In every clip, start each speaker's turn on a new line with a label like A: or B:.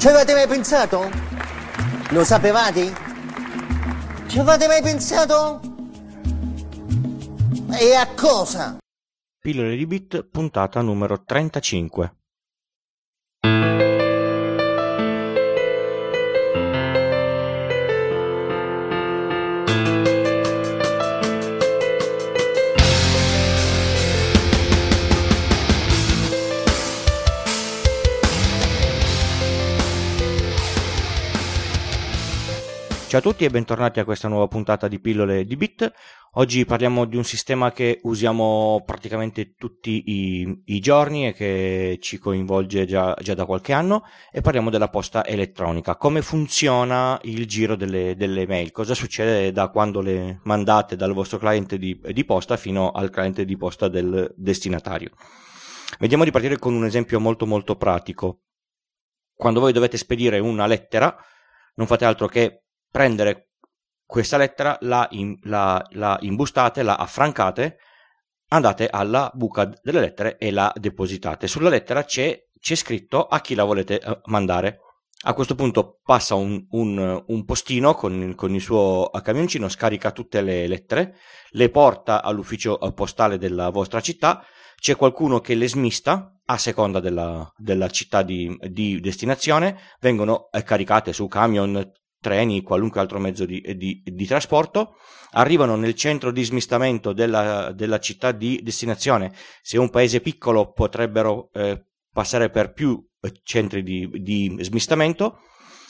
A: Ci avete mai pensato? Lo sapevate? Ci avete mai pensato? E a cosa?
B: Pillole di Bit, puntata numero 35. Ciao a tutti e bentornati a questa nuova puntata di pillole di bit. Oggi parliamo di un sistema che usiamo praticamente tutti i, i giorni e che ci coinvolge già, già, da qualche anno e parliamo della posta elettronica. Come funziona il giro delle, delle mail? Cosa succede da quando le mandate dal vostro cliente di, di posta fino al cliente di posta del destinatario? Vediamo di partire con un esempio molto molto pratico. Quando voi dovete spedire una lettera, non fate altro che prendere questa lettera, la, in, la, la imbustate, la affrancate, andate alla buca delle lettere e la depositate. Sulla lettera c'è, c'è scritto a chi la volete eh, mandare. A questo punto passa un, un, un postino con, con, il suo camioncino, scarica tutte le lettere, le porta all'ufficio postale della vostra città, c'è qualcuno che le smista a seconda della, della città di, di, destinazione, vengono caricate su camion, treni, qualunque altro mezzo di, di, di, trasporto, arrivano nel centro di smistamento della, della, città di destinazione. Se un paese piccolo potrebbero eh, passare per più eh, centri di, di smistamento,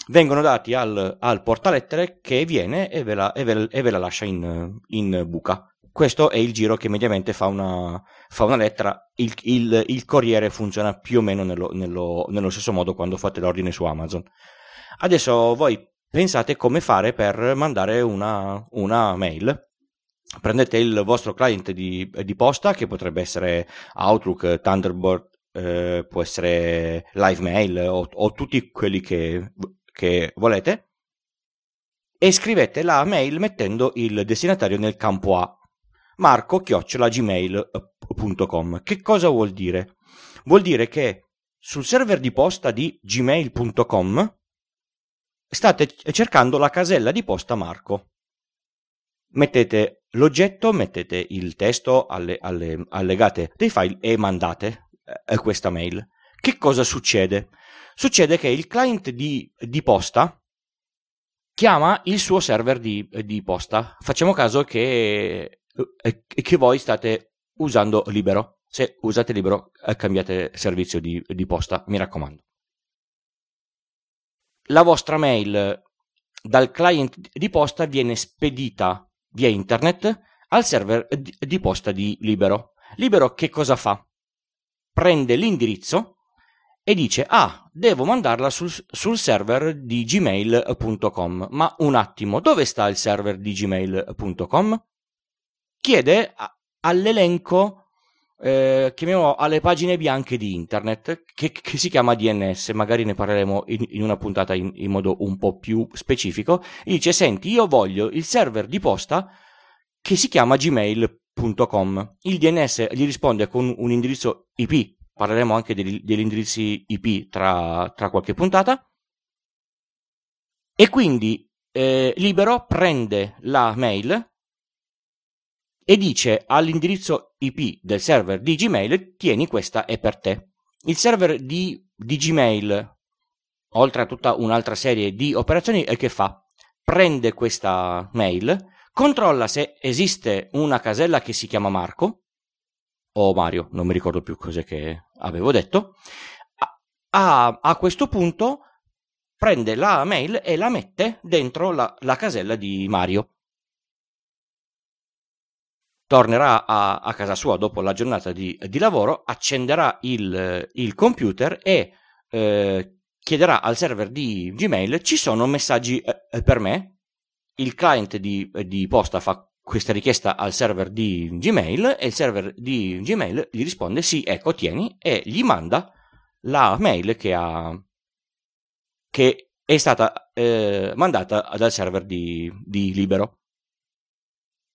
B: vengono dati al, al, portalettere che viene e ve la, e ve, e ve la lascia in, in, buca. Questo è il giro che mediamente fa una, fa una lettera. Il, il, il, corriere funziona più o meno nello, nello, nello stesso modo quando fate l'ordine su Amazon. Adesso voi pensate come fare per mandare una, una mail. Prendete il vostro client di, di, posta, che potrebbe essere Outlook, Thunderbird, eh, può essere LiveMail o, o tutti quelli che, che volete, e scrivete la mail mettendo il destinatario nel campo A marco-gmail.com. Che cosa vuol dire? Vuol dire che sul server di posta di gmail.com state cercando la casella di posta Marco. Mettete l'oggetto, mettete il testo alle, alle, allegate dei file e mandate eh, questa mail. Che cosa succede? Succede che il client di, di posta chiama il suo server di, di posta. Facciamo caso che, eh, che, voi state usando Libero. Se usate Libero, eh, cambiate servizio di, di posta, mi raccomando la vostra mail dal client di posta viene spedita via internet al server di posta di Libero. Libero che cosa fa? Prende l'indirizzo e dice ah devo mandarla sul, sul server di gmail.com ma un attimo dove sta il server di gmail.com chiede all'elenco eh, chiamiamolo alle pagine bianche di internet che, che, si chiama DNS, magari ne parleremo in, in una puntata in, in, modo un po' più specifico, e dice senti io voglio il server di posta che si chiama gmail.com, il DNS gli risponde con un indirizzo IP, parleremo anche degli, degli indirizzi IP tra, tra, qualche puntata, e quindi eh, Libero prende la mail e dice all'indirizzo IP del server di Gmail tieni questa è per te. Il server di, di Gmail, oltre a tutta un'altra serie di operazioni, che fa? Prende questa mail, controlla se esiste una casella che si chiama Marco o Mario, non mi ricordo più cos'è che avevo detto. A, a questo punto prende la mail e la mette dentro la, la casella di Mario tornerà a, a, casa sua dopo la giornata di, di lavoro, accenderà il, il computer e eh, chiederà al server di Gmail ci sono messaggi eh, eh, per me. Il client di, di, posta fa questa richiesta al server di Gmail e il server di Gmail gli risponde sì, ecco, tieni e gli manda la mail che, ha, che è stata eh, mandata dal server di, di Libero.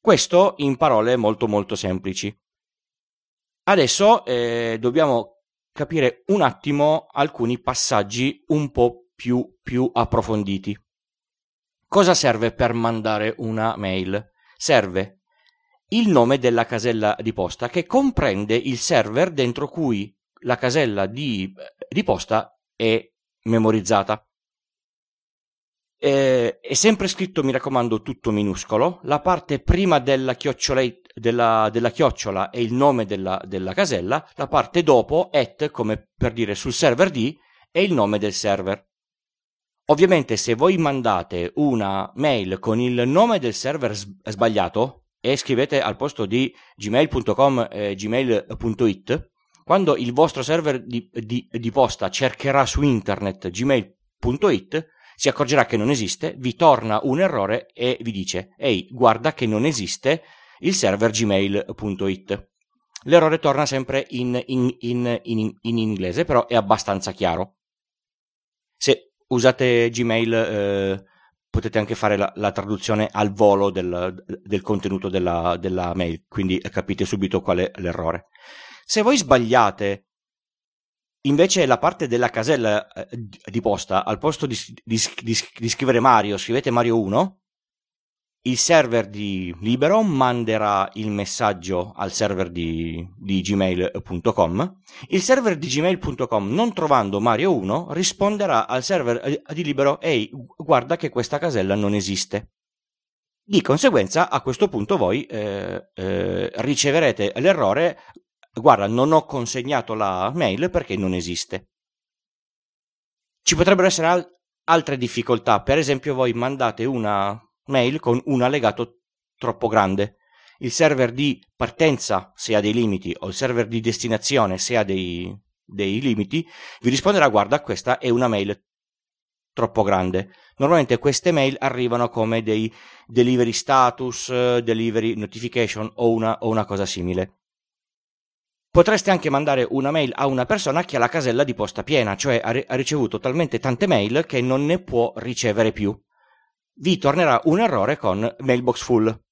B: Questo in parole molto molto semplici. Adesso eh, dobbiamo capire un attimo alcuni passaggi un po' più, più approfonditi. Cosa serve per mandare una mail? Serve il nome della casella di posta che comprende il server dentro cui la casella di, di posta è memorizzata. Eh, è sempre scritto, mi raccomando, tutto minuscolo. La parte prima della, della, della chiocciola è il nome della, della, casella, la parte dopo, at, come per dire sul server di, è il nome del server. Ovviamente se voi mandate una mail con il nome del server sbagliato e scrivete al posto di gmail.com e gmail.it, quando il vostro server di, di, di posta cercherà su internet gmail.it, si accorgerà che non esiste, vi torna un errore e vi dice ehi guarda che non esiste il server gmail.it. L'errore torna sempre in, in, in, in, inglese, però è abbastanza chiaro. Se usate Gmail, eh, potete anche fare la, la, traduzione al volo del, del contenuto della, della, mail, quindi capite subito qual è l'errore. Se voi sbagliate invece la parte della casella eh, di posta, al posto di, di, di, di scrivere Mario, scrivete Mario 1, il server di Libero manderà il messaggio al server di, gmail.com. Il server di gmail.com, non trovando Mario 1, risponderà al server di Libero: Ehi, guarda che questa casella non esiste. Di conseguenza, a questo punto voi eh, eh, riceverete l'errore: Guarda, non ho consegnato la mail perché non esiste. Ci potrebbero essere al- altre difficoltà, per esempio, voi mandate una mail con un allegato troppo grande. Il server di partenza, se ha dei limiti, o il server di destinazione, se ha dei, dei limiti, vi risponderà: Guarda, questa è una mail troppo grande. Normalmente queste mail arrivano come dei delivery status, delivery notification o una, o una cosa simile. Potreste anche mandare una mail a una persona che ha la casella di posta piena, cioè ha, ha ricevuto talmente tante mail che non ne può ricevere più vi tornerà un errore con mailbox full.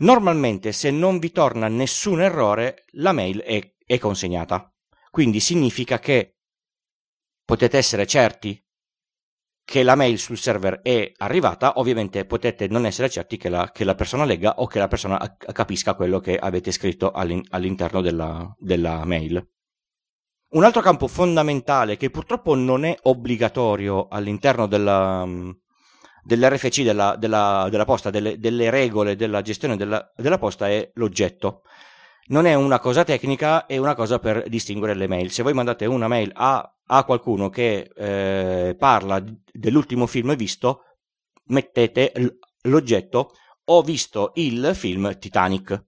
B: Normalmente se non vi torna nessun errore la mail è, è consegnata. Quindi significa che potete essere certi che la mail sul server è arrivata, ovviamente potete non essere certi che la, che la persona legga o che la persona capisca quello che avete scritto all'in, all'interno della, della mail. Un altro campo fondamentale che purtroppo non è obbligatorio all'interno della, dell'RFC della, della, posta, delle, delle, regole della gestione della posta è l'oggetto. Non è una cosa tecnica, è una cosa per distinguere le mail. Se voi mandate una mail a, a qualcuno che eh, parla dell'ultimo film visto, mettete l'oggetto ho visto il film Titanic.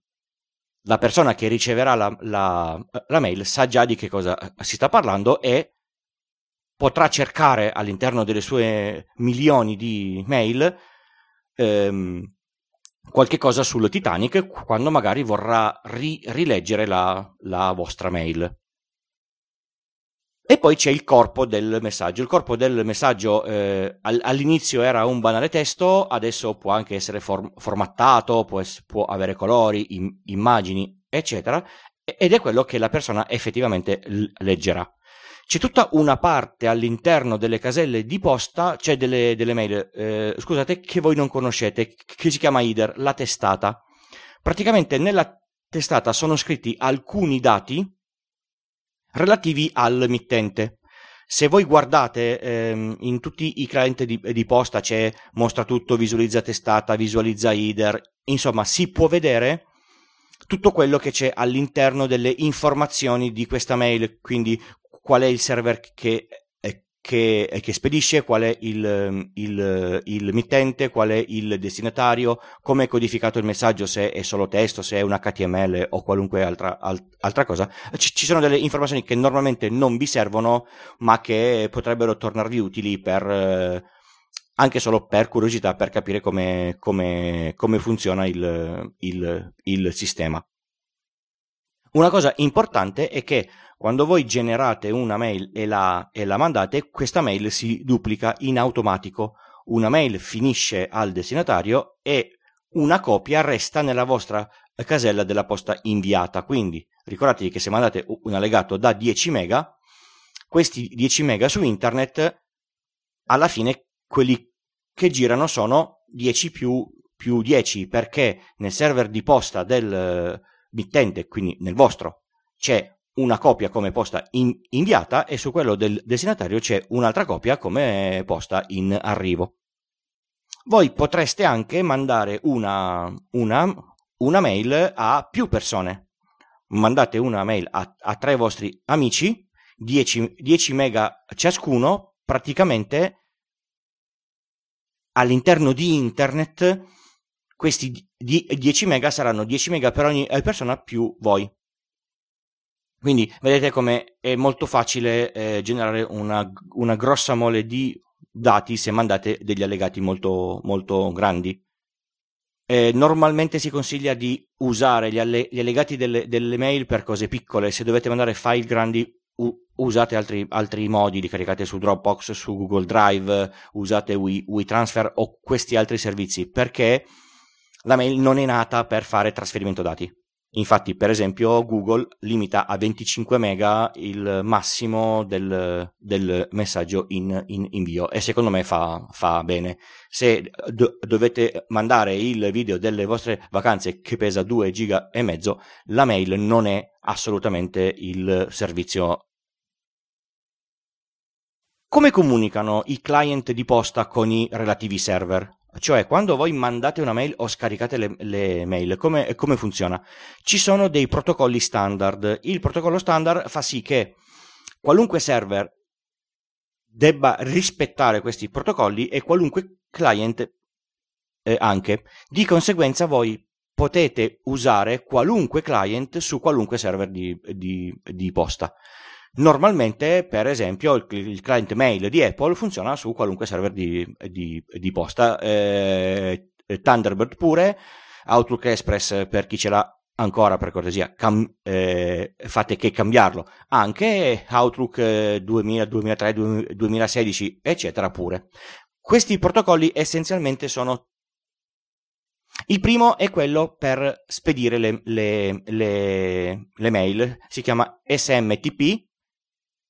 B: La persona che riceverà la, la, la mail sa già di che cosa si sta parlando e potrà cercare all'interno delle sue milioni di mail ehm, qualche cosa sul Titanic quando magari vorrà ri- rileggere la, la, vostra mail. E poi c'è il corpo del messaggio. Il corpo del messaggio eh, all'inizio era un banale testo, adesso può anche essere form- formattato, può, es- può, avere colori, im- immagini, eccetera, ed è quello che la persona effettivamente l- leggerà. C'è tutta una parte all'interno delle caselle di posta, c'è delle, delle mail, eh, scusate, che voi non conoscete, che si chiama IDER, la testata. Praticamente nella testata sono scritti alcuni dati relativi al mittente. Se voi guardate ehm, in tutti i clienti di, di, posta c'è mostra tutto, visualizza testata, visualizza IDER, insomma si può vedere tutto quello che c'è all'interno delle informazioni di questa mail, quindi qual è il server che, eh, che, eh, che spedisce, qual è il, il, il, mittente, qual è il destinatario, come è codificato il messaggio, se è solo testo, se è un HTML o qualunque altra, altra cosa. Ci, ci, sono delle informazioni che normalmente non vi servono, ma che potrebbero tornarvi utili per, eh, anche solo per curiosità, per capire come, come, come funziona il, il, il sistema. Una cosa importante è che quando voi generate una mail e la, e la mandate, questa mail si duplica in automatico. Una mail finisce al destinatario e una copia resta nella vostra casella della posta inviata. Quindi ricordatevi che se mandate un allegato da 10 mega, questi 10 mega su internet, alla fine quelli che girano sono 10 più, più 10, perché nel server di posta del mittente, quindi nel vostro, c'è una copia come posta in, inviata e su quello del destinatario c'è un'altra copia come posta in arrivo. Voi potreste anche mandare una, una, una mail a più persone. Mandate una mail a, a tre vostri amici, 10, 10 mega ciascuno, praticamente all'interno di internet questi 10 mega saranno 10 mega per ogni persona più voi. Quindi vedete come è molto facile eh, generare una, una, grossa mole di dati se mandate degli allegati molto, molto grandi. Eh, normalmente si consiglia di usare gli, alle, gli allegati delle, delle, mail per cose piccole. Se dovete mandare file grandi, u, usate altri, altri, modi, li caricate su Dropbox, su Google Drive, usate WeTransfer o questi altri servizi perché la mail non è nata per fare trasferimento dati Infatti, per esempio, Google limita a 25 mega il massimo del, del messaggio in, in, invio e secondo me fa, fa bene. Se do, dovete mandare il video delle vostre vacanze che pesa 2 giga e mezzo, la mail non è assolutamente il servizio. Come comunicano i client di posta con i relativi server? Cioè, quando voi mandate una mail o scaricate le, le mail, come, come, funziona? Ci sono dei protocolli standard. Il protocollo standard fa sì che qualunque server debba rispettare questi protocolli e qualunque client eh, anche. Di conseguenza voi potete usare qualunque client su qualunque server di, di, di posta. Normalmente, per esempio, il, il, client mail di Apple funziona su qualunque server di, di, di posta, eh, Thunderbird pure, Outlook Express per chi ce l'ha ancora per cortesia, cam, eh, fate che cambiarlo, anche Outlook 2000, 2003, 2016, eccetera pure. Questi protocolli essenzialmente sono il primo è quello per spedire le, le, le, le mail, si chiama SMTP,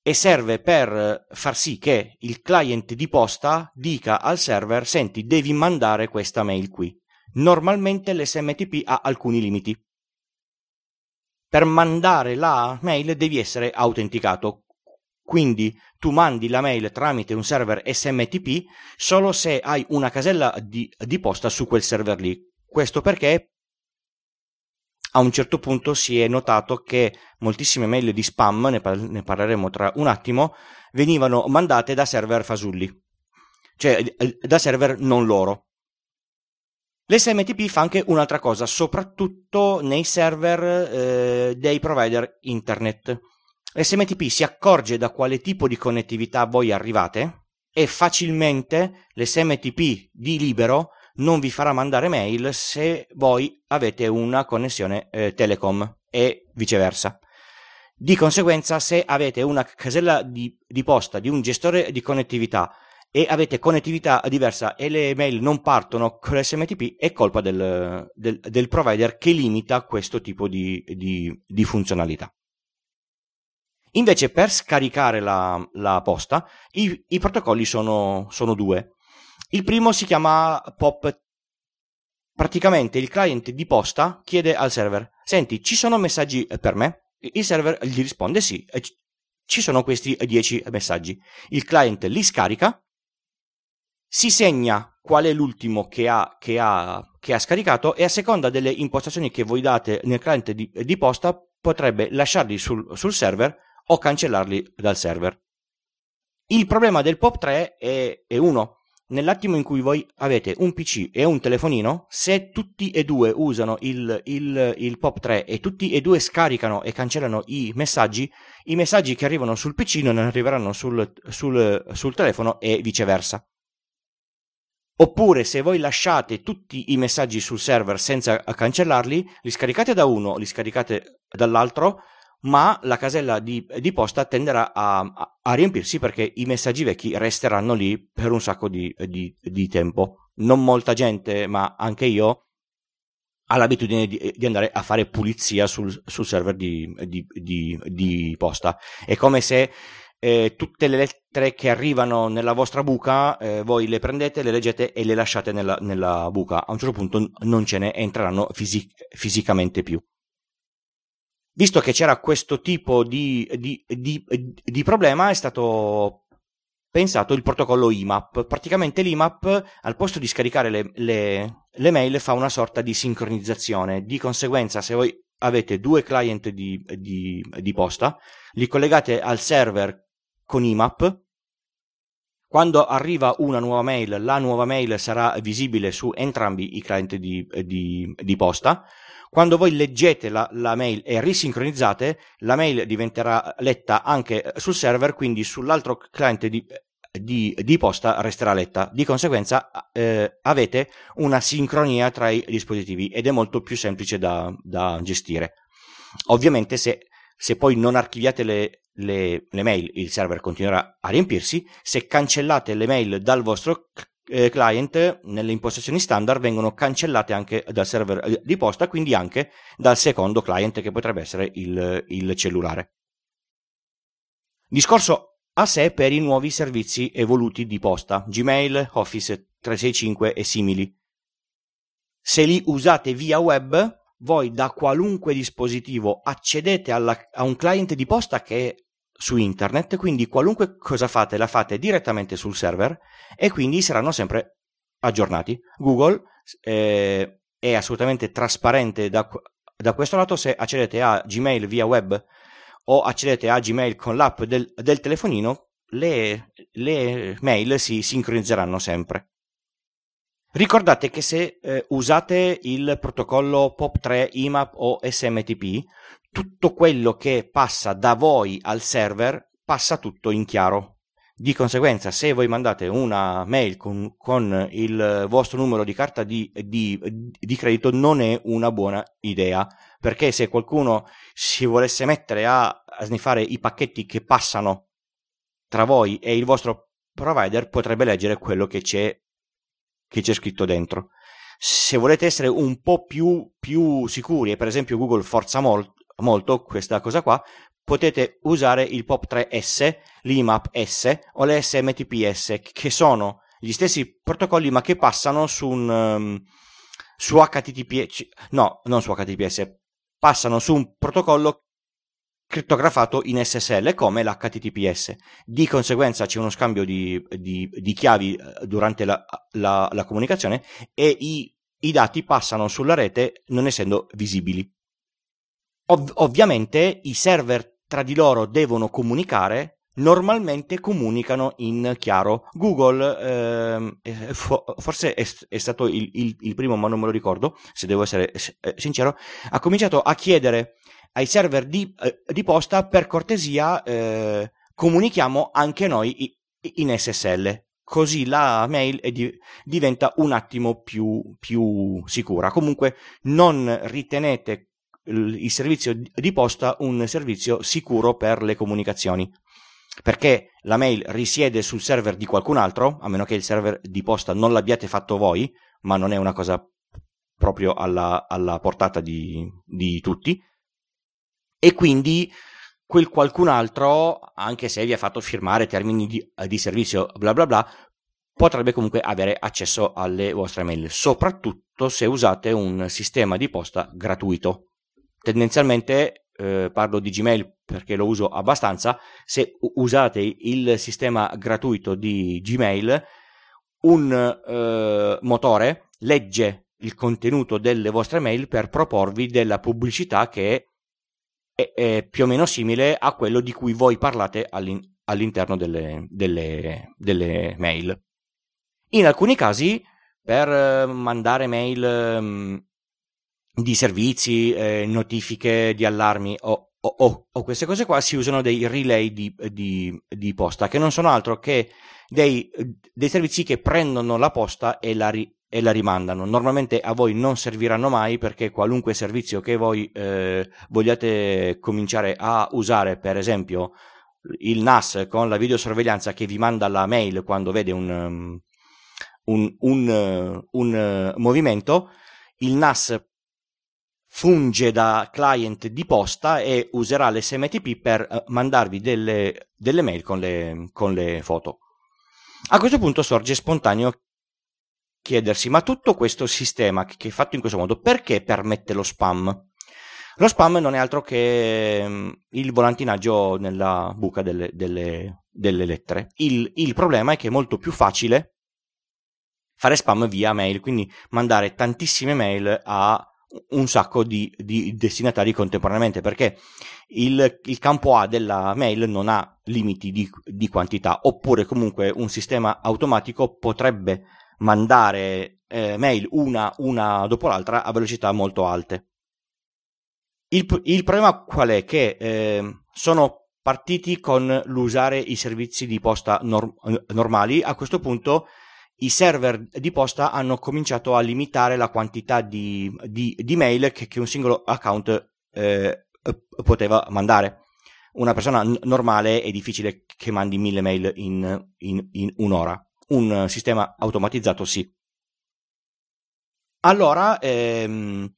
B: e serve per far sì che il client di posta dica al server senti devi mandare questa mail qui. Normalmente l'SMTP ha alcuni limiti. Per mandare la mail devi essere autenticato, quindi tu mandi la mail tramite un server SMTP solo se hai una casella di, di posta su quel server lì. Questo perché a un certo punto si è notato che moltissime mail di spam, ne, par- ne parleremo tra un attimo, venivano mandate da server fasulli, cioè eh, da server non loro. L'SMTP fa anche un'altra cosa, soprattutto nei server eh, dei provider internet. L'SMTP si accorge da quale tipo di connettività voi arrivate e facilmente l'SMTP di libero non vi farà mandare mail se voi avete una connessione eh, telecom e viceversa. Di conseguenza, se avete una casella di, di posta di un gestore di connettività e avete connettività diversa e le mail non partono con l'SMTP, è colpa del, del, del provider che limita questo tipo di, di, di funzionalità. Invece, per scaricare la, la posta, i, i protocolli sono, sono, due. Il primo si chiama POP. Praticamente il client di posta chiede al server: Senti, ci sono messaggi per me? Il server gli risponde sì. Ci sono questi 10 messaggi. Il client li scarica, si segna qual è l'ultimo che ha, che ha, che ha scaricato e a seconda delle impostazioni che voi date nel client di, di posta potrebbe lasciarli sul, sul server o cancellarli dal server. Il problema del POP3 è, è uno nell'attimo in cui voi avete un PC e un telefonino, se tutti e due usano il, il, il POP3 e tutti e due scaricano e cancellano i messaggi, i messaggi che arrivano sul PC non arriveranno sul, sul, sul telefono e viceversa. Oppure se voi lasciate tutti i messaggi sul server senza cancellarli, li scaricate da uno, li scaricate dall'altro, ma la casella di, di posta tenderà a, a, a, riempirsi perché i messaggi vecchi resteranno lì per un sacco di, di, di tempo. Non molta gente, ma anche io, ha l'abitudine di, di andare a fare pulizia sul, sul server di, posta. È come se eh, tutte le lettere che arrivano nella vostra buca, eh, voi le prendete, le leggete e le lasciate nella, nella buca. A un certo punto non ce ne entreranno fisic- fisicamente più. Visto che c'era questo tipo di, di, di, di problema, è stato pensato il protocollo IMAP. Praticamente l'IMAP, al posto di scaricare le, le, le, mail, fa una sorta di sincronizzazione. Di conseguenza, se voi avete due client di, posta, li collegate al server con IMAP. Quando arriva una nuova mail, la nuova mail sarà visibile su entrambi i client di, di, di posta. Quando voi leggete la, la, mail e risincronizzate, la mail diventerà letta anche sul server, quindi sull'altro client di, di, di posta resterà letta. Di conseguenza eh, avete una sincronia tra i dispositivi ed è molto più semplice da, da gestire. Ovviamente se, se poi non archiviate le, le, le, mail, il server continuerà a riempirsi. Se cancellate le mail dal vostro eh, client, nelle impostazioni standard vengono cancellate anche dal server eh, di posta, quindi anche dal secondo client che potrebbe essere il, il cellulare. Discorso a sé per i nuovi servizi evoluti di posta, Gmail, Office 365 e simili. Se li usate via web, voi da qualunque dispositivo accedete alla, a un client di posta che è su internet, quindi qualunque cosa fate la fate direttamente sul server e quindi saranno sempre aggiornati. Google eh, è assolutamente trasparente da, da, questo lato se accedete a Gmail via web o accedete a Gmail con l'app del, del telefonino, le, le mail si sincronizzeranno sempre. Ricordate che se eh, usate il protocollo POP3, IMAP o SMTP, tutto quello che passa da voi al server passa tutto in chiaro. Di conseguenza, se voi mandate una mail con, con il vostro numero di carta di, di, di, credito, non è una buona idea. Perché se qualcuno si volesse mettere a, a sniffare i pacchetti che passano tra voi e il vostro provider, potrebbe leggere quello che c'è che c'è scritto dentro. Se volete essere un po' più, più sicuri, e per esempio Google forza mol- molto questa cosa qua, potete usare il POP3S, l'IMAP-S o le SMTP-S, che sono gli stessi protocolli ma che passano su un... Um, su HTTPS, no, non su HTTPS, passano su un protocollo crittografato in SSL come l'HTTPS. Di conseguenza c'è uno scambio di, di, di chiavi eh, durante la, la, la comunicazione e i, i, dati passano sulla rete non essendo visibili. Ov- ovviamente i server tra di loro devono comunicare normalmente comunicano in chiaro. Google, ehm, eh, fo- forse è, è stato il, il, il, primo, ma non me lo ricordo, se devo essere eh, sincero, ha cominciato a chiedere ai server di, eh, di posta, per cortesia, eh, comunichiamo anche noi in SSL. Così la mail di, diventa un attimo più, più sicura. Comunque non ritenete il, servizio di posta un servizio sicuro per le comunicazioni perché la mail risiede sul server di qualcun altro, a meno che il server di posta non l'abbiate fatto voi, ma non è una cosa proprio alla, alla portata di, di tutti e quindi quel qualcun altro, anche se vi ha fatto firmare termini di, di servizio, bla bla bla, potrebbe comunque avere accesso alle vostre mail, soprattutto se usate un sistema di posta gratuito. Tendenzialmente eh, parlo di Gmail perché lo uso abbastanza, se usate il sistema gratuito di Gmail, un eh, motore legge il contenuto delle vostre mail per proporvi della pubblicità che è, è più o meno simile a quello di cui voi parlate all'in- all'interno delle, delle, delle, mail. In alcuni casi, per eh, mandare mail um, di servizi, eh, notifiche di allarmi o, o, o, queste cose qua, si usano dei relay di, di, di posta, che non sono altro che dei, dei, servizi che prendono la posta e la, ri, e la rimandano. Normalmente a voi non serviranno mai perché qualunque servizio che voi eh, vogliate cominciare a usare, per esempio il NAS con la videosorveglianza che vi manda la mail quando vede un, um, un, un, un, un movimento, il NAS funge da client di posta e userà l'SMTP per eh, mandarvi delle, delle mail con le, con le foto. A questo punto sorge spontaneo chiedersi, ma tutto questo sistema che è fatto in questo modo, perché permette lo spam? Lo spam non è altro che mm, il volantinaggio nella buca delle, delle, delle lettere. Il, il, problema è che è molto più facile fare spam via mail, quindi mandare tantissime mail a un sacco di, di destinatari contemporaneamente, perché il, il, campo A della mail non ha limiti di, di quantità, oppure comunque un sistema automatico potrebbe mandare eh, mail una, una dopo l'altra a velocità molto alte. Il, il problema qual è? Che eh, sono partiti con l'usare i servizi di posta norm- normali, a questo punto i server di posta hanno cominciato a limitare la quantità di, di, di mail che, che, un singolo account eh, poteva mandare. Una persona n- normale è difficile che mandi mille mail in, in, in un'ora. Un sistema automatizzato sì. Allora, ehm,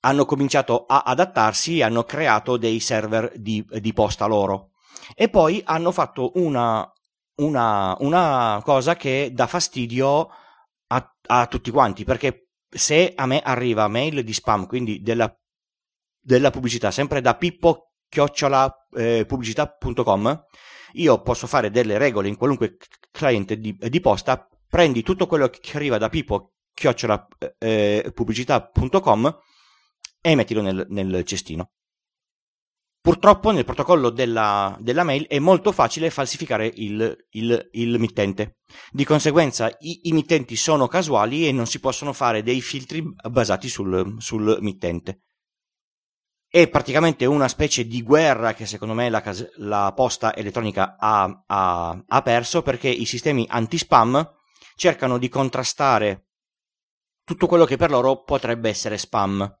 B: hanno cominciato a adattarsi e hanno creato dei server di, di posta loro. E poi hanno fatto una, una, una cosa che dà fastidio a, a, tutti quanti, perché se a me arriva mail di spam, quindi della, della pubblicità, sempre da pippo chiocciola eh, pubblicità.com, io posso fare delle regole in qualunque cliente di, di posta, prendi tutto quello che arriva da pippo chiocciola eh, pubblicità.com e mettilo nel, nel cestino. Purtroppo nel protocollo della, della, mail è molto facile falsificare il, il, il mittente. Di conseguenza i, i, mittenti sono casuali e non si possono fare dei filtri basati sul, sul mittente. È praticamente una specie di guerra che secondo me la, la posta elettronica ha, ha, ha perso perché i sistemi anti-spam cercano di contrastare tutto quello che per loro potrebbe essere spam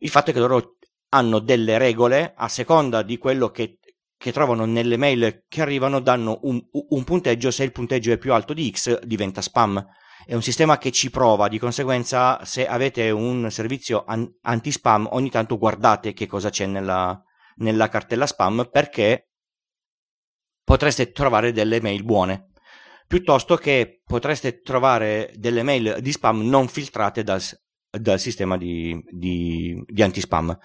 B: il fatto è che loro hanno delle regole a seconda di quello che, che trovano nelle mail che arrivano, danno un, un, punteggio, se il punteggio è più alto di X diventa spam. È un sistema che ci prova, di conseguenza se avete un servizio an- anti-spam ogni tanto guardate che cosa c'è nella, nella cartella spam perché potreste trovare delle mail buone piuttosto che potreste trovare delle mail di spam non filtrate dal, dal sistema di, di, di anti-spam.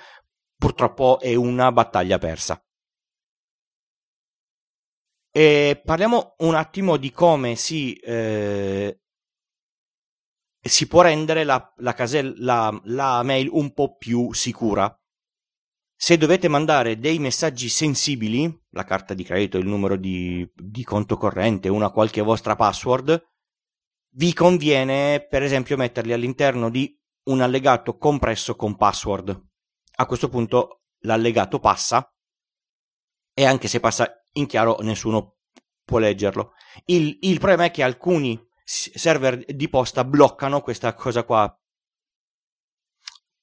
B: Purtroppo è una battaglia persa. E parliamo un attimo di come si, eh, si può rendere la, la, casella, la mail un po' più sicura. Se dovete mandare dei messaggi sensibili, la carta di credito, il numero di, di conto corrente, una qualche vostra password, vi conviene per esempio metterli all'interno di un allegato compresso con password. A questo punto l'allegato passa e anche se passa in chiaro nessuno può leggerlo. Il, il problema è che alcuni server di posta bloccano questa cosa qua.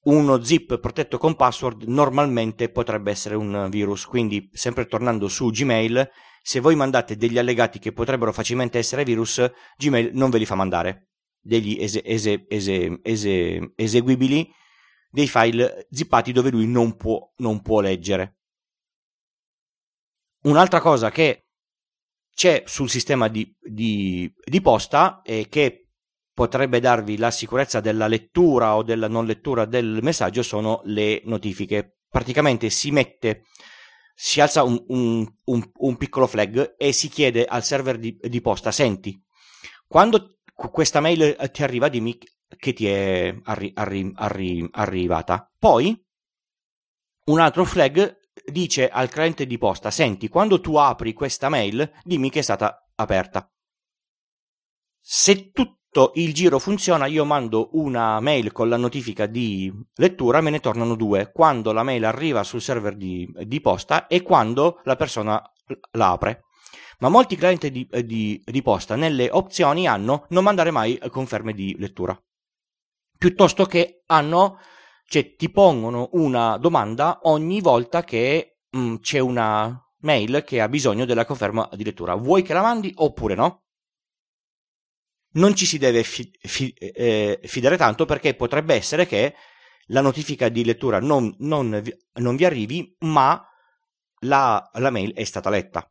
B: Uno zip protetto con password normalmente potrebbe essere un virus, quindi sempre tornando su Gmail, se voi mandate degli allegati che potrebbero facilmente essere virus, Gmail non ve li fa mandare degli ese, ese, ese, eseguibili dei file zippati dove lui non può, non può leggere. Un'altra cosa che c'è sul sistema di, di, di, posta e che potrebbe darvi la sicurezza della lettura o della non lettura del messaggio sono le notifiche. Praticamente si mette, si alza un, un, un, un piccolo flag e si chiede al server di, di posta, senti, quando questa mail ti arriva, dimmi che ti è arri- arri- arri- arrivata. Poi un altro flag dice al cliente di posta: Senti, quando tu apri questa mail, dimmi che è stata aperta. Se tutto il giro funziona, io mando una mail con la notifica di lettura, me ne tornano due. Quando la mail arriva sul server di, di posta e quando la persona la apre ma molti clienti di, di, di posta nelle opzioni hanno non mandare mai conferme di lettura. Piuttosto che hanno, cioè ti pongono una domanda ogni volta che mh, mm, c'è una mail che ha bisogno della conferma di lettura. Vuoi che la mandi oppure no? Non ci si deve fi, fi, eh, fidare tanto perché potrebbe essere che la notifica di lettura non, non, non vi arrivi, ma la, la mail è stata letta.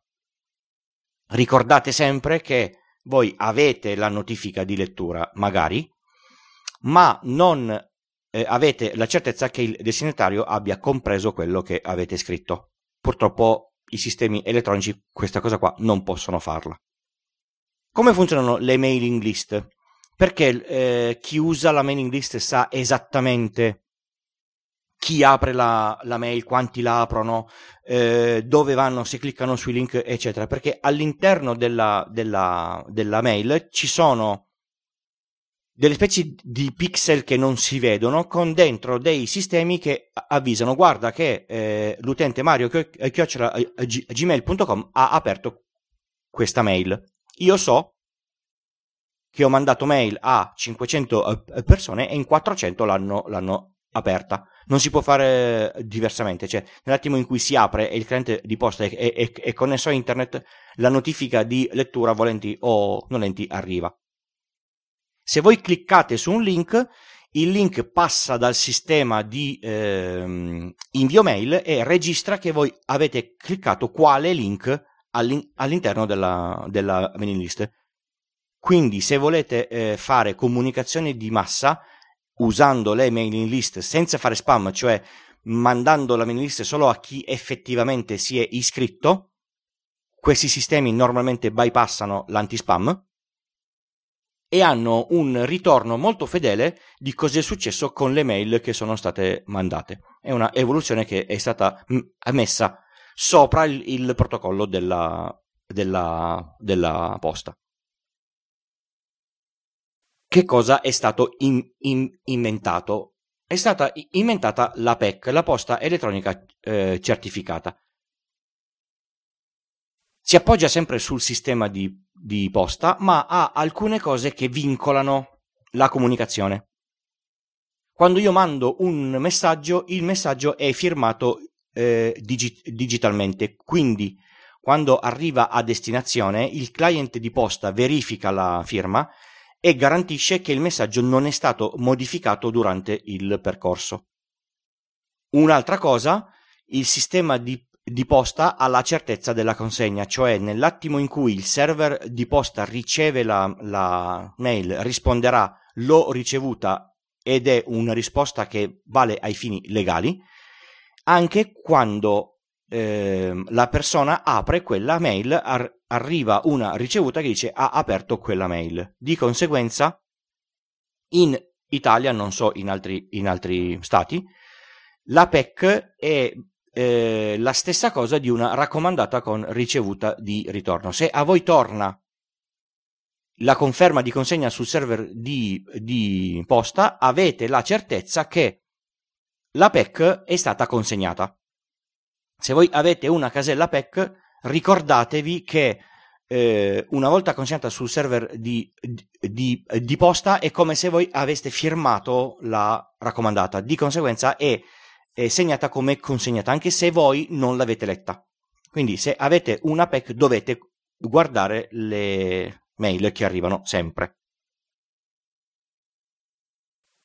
B: Ricordate sempre che voi avete la notifica di lettura, magari, ma non eh, avete la certezza che il destinatario abbia compreso quello che avete scritto. Purtroppo i sistemi elettronici questa cosa qua non possono farla. Come funzionano le mailing list? Perché eh, chi usa la mailing list sa esattamente chi apre la, la mail, quanti la aprono, eh, dove vanno, se cliccano sui link, eccetera. Perché all'interno della, della, della mail ci sono delle specie di pixel che non si vedono con dentro dei sistemi che avvisano guarda che eh, l'utente mario chiocciola gmail.com ha aperto questa mail io so che ho mandato mail a 500 eh, persone e in 400 l'hanno, l'hanno aperta non si può fare diversamente, cioè nell'attimo in cui si apre e il cliente di posta è, è, è connesso a internet, la notifica di lettura volenti o nolenti arriva. Se voi cliccate su un link, il link passa dal sistema di ehm, invio mail e registra che voi avete cliccato quale link all'in- all'interno della, della mailing list. Quindi se volete eh, fare comunicazioni di massa, usando le mailing list senza fare spam, cioè mandando la mailing list solo a chi effettivamente si è iscritto, questi sistemi normalmente bypassano l'anti-spam e hanno un ritorno molto fedele di cosa è successo con le mail che sono state mandate. È una evoluzione che è stata messa sopra il, il protocollo della, della, della posta che cosa è stato in, in, inventato? È stata inventata la PEC, la posta elettronica eh, certificata. Si appoggia sempre sul sistema di, di posta, ma ha alcune cose che vincolano la comunicazione. Quando io mando un messaggio, il messaggio è firmato eh, digi- digitalmente, quindi quando arriva a destinazione il client di posta verifica la firma e garantisce che il messaggio non è stato modificato durante il percorso. Un'altra cosa, il sistema di, di, posta ha la certezza della consegna, cioè nell'attimo in cui il server di posta riceve la, la mail, risponderà l'ho ricevuta ed è una risposta che vale ai fini legali, anche quando eh, la persona apre quella mail, ar- arriva una ricevuta che dice ha aperto quella mail. Di conseguenza, in Italia, non so in altri, in altri stati, la PEC è eh, la stessa cosa di una raccomandata con ricevuta di ritorno. Se a voi torna la conferma di consegna sul server di, di posta, avete la certezza che la PEC è stata consegnata. Se voi avete una casella PEC, ricordatevi che eh, una volta consegnata sul server di, di, di, posta è come se voi aveste firmato la raccomandata. Di conseguenza è, è segnata come consegnata, anche se voi non l'avete letta. Quindi se avete una PEC dovete guardare le mail che arrivano sempre.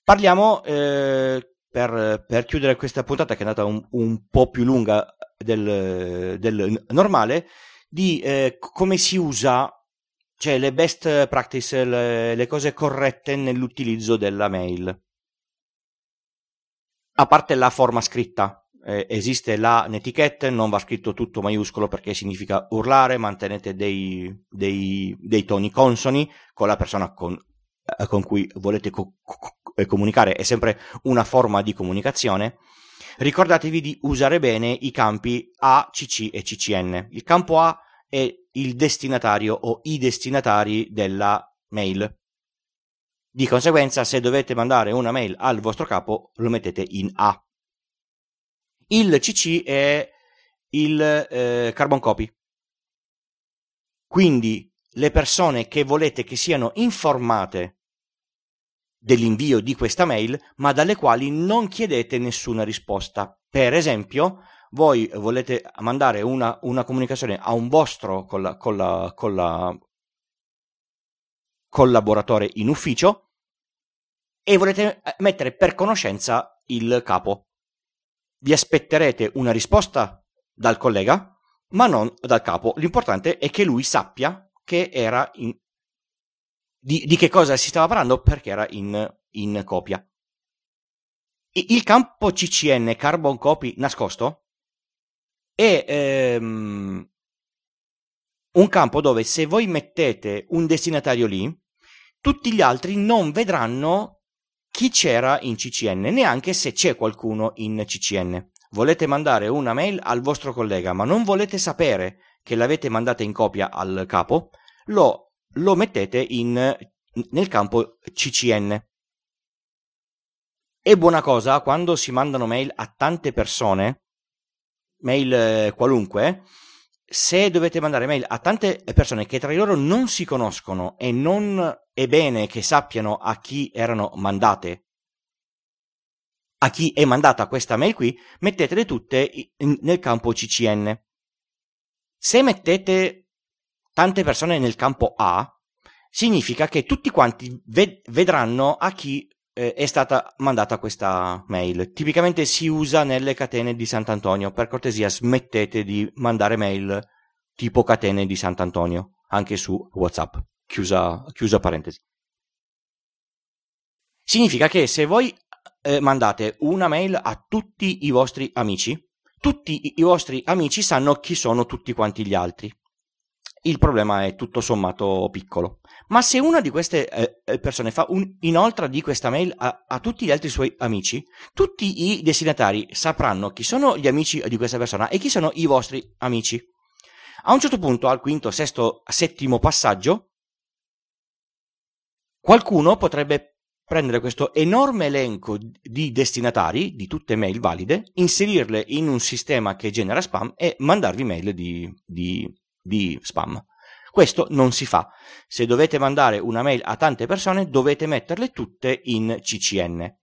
B: Parliamo eh, per, per, chiudere questa puntata che è andata un, un po' più lunga del, del normale, di eh, come si usa, cioè le best practice, le, le cose corrette nell'utilizzo della mail. A parte la forma scritta, eh, esiste la netiquette, non va scritto tutto maiuscolo perché significa urlare, mantenete dei, dei, dei toni consoni con la persona con, eh, con cui volete co- co- eh, comunicare, è sempre una forma di comunicazione. Ricordatevi di usare bene i campi A, CC e CCN. Il campo A è il destinatario o i destinatari della mail. Di conseguenza, se dovete mandare una mail al vostro capo, lo mettete in A. Il CC è il eh, carbon copy. Quindi le persone che volete che siano informate dell'invio di questa mail, ma dalle quali non chiedete nessuna risposta. Per esempio, voi volete mandare una, una comunicazione a un vostro colla, colla, colla, collaboratore in ufficio e volete eh, mettere per conoscenza il capo. Vi aspetterete una risposta dal collega, ma non dal capo. L'importante è che lui sappia che era in... di, di che cosa si stava parlando perché era in, in copia. Il campo CCN Carbon Copy nascosto è ehm, un campo dove se voi mettete un destinatario lì, tutti gli altri non vedranno chi c'era in CCN, neanche se c'è qualcuno in CCN. Volete mandare una mail al vostro collega, ma non volete sapere che l'avete mandata in copia al capo, lo, lo mettete in, nel campo CCN. È buona cosa quando si mandano mail a tante persone, mail eh, qualunque, se dovete mandare mail a tante persone che tra loro non si conoscono e non è bene che sappiano a chi erano mandate, a chi è mandata questa mail qui, mettetele tutte nel campo CCN. Se mettete tante persone nel campo A, significa che tutti quanti ved- vedranno a chi eh, è stata mandata questa mail. Tipicamente si usa nelle catene di Sant'Antonio. Per cortesia, smettete di mandare mail tipo catene di Sant'Antonio anche su WhatsApp. Chiusa, chiusa parentesi. Significa che se voi eh, mandate una mail a tutti i vostri amici, tutti i, vostri amici sanno chi sono tutti quanti gli altri il problema è tutto sommato piccolo. Ma se una di queste eh, eh, persone fa un, inoltre di questa mail a, a, tutti gli altri suoi amici, tutti i destinatari sapranno chi sono gli amici di questa persona e chi sono i vostri amici. A un certo punto, al quinto, sesto, settimo passaggio, qualcuno potrebbe prendere questo enorme elenco di destinatari di tutte mail valide, inserirle in un sistema che genera spam e mandarvi mail di, di di spam. Questo non si fa. Se dovete mandare una mail a tante persone, dovete metterle tutte in CCN.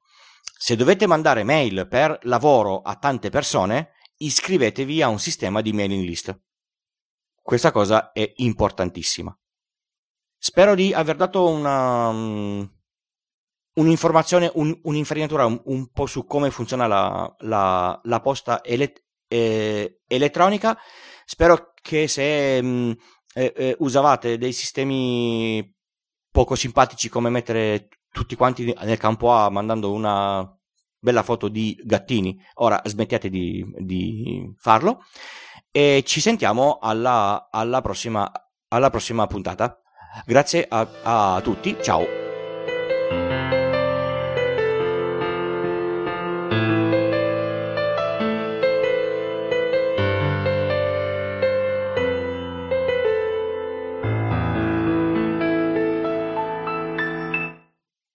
B: Se dovete mandare mail per lavoro a tante persone, iscrivetevi a un sistema di mailing list. Questa cosa è importantissima. Spero di aver dato una, um, un'informazione, un, un'infarinatura un, un, po' su come funziona la, la, la posta ele- eh, elettronica. Spero che se mh, mm, eh, eh, usavate dei sistemi poco simpatici come mettere tutti quanti nel campo A mandando una bella foto di gattini, ora smettiate di, di farlo e ci sentiamo alla, alla, prossima, alla prossima puntata. Grazie a, a tutti, ciao!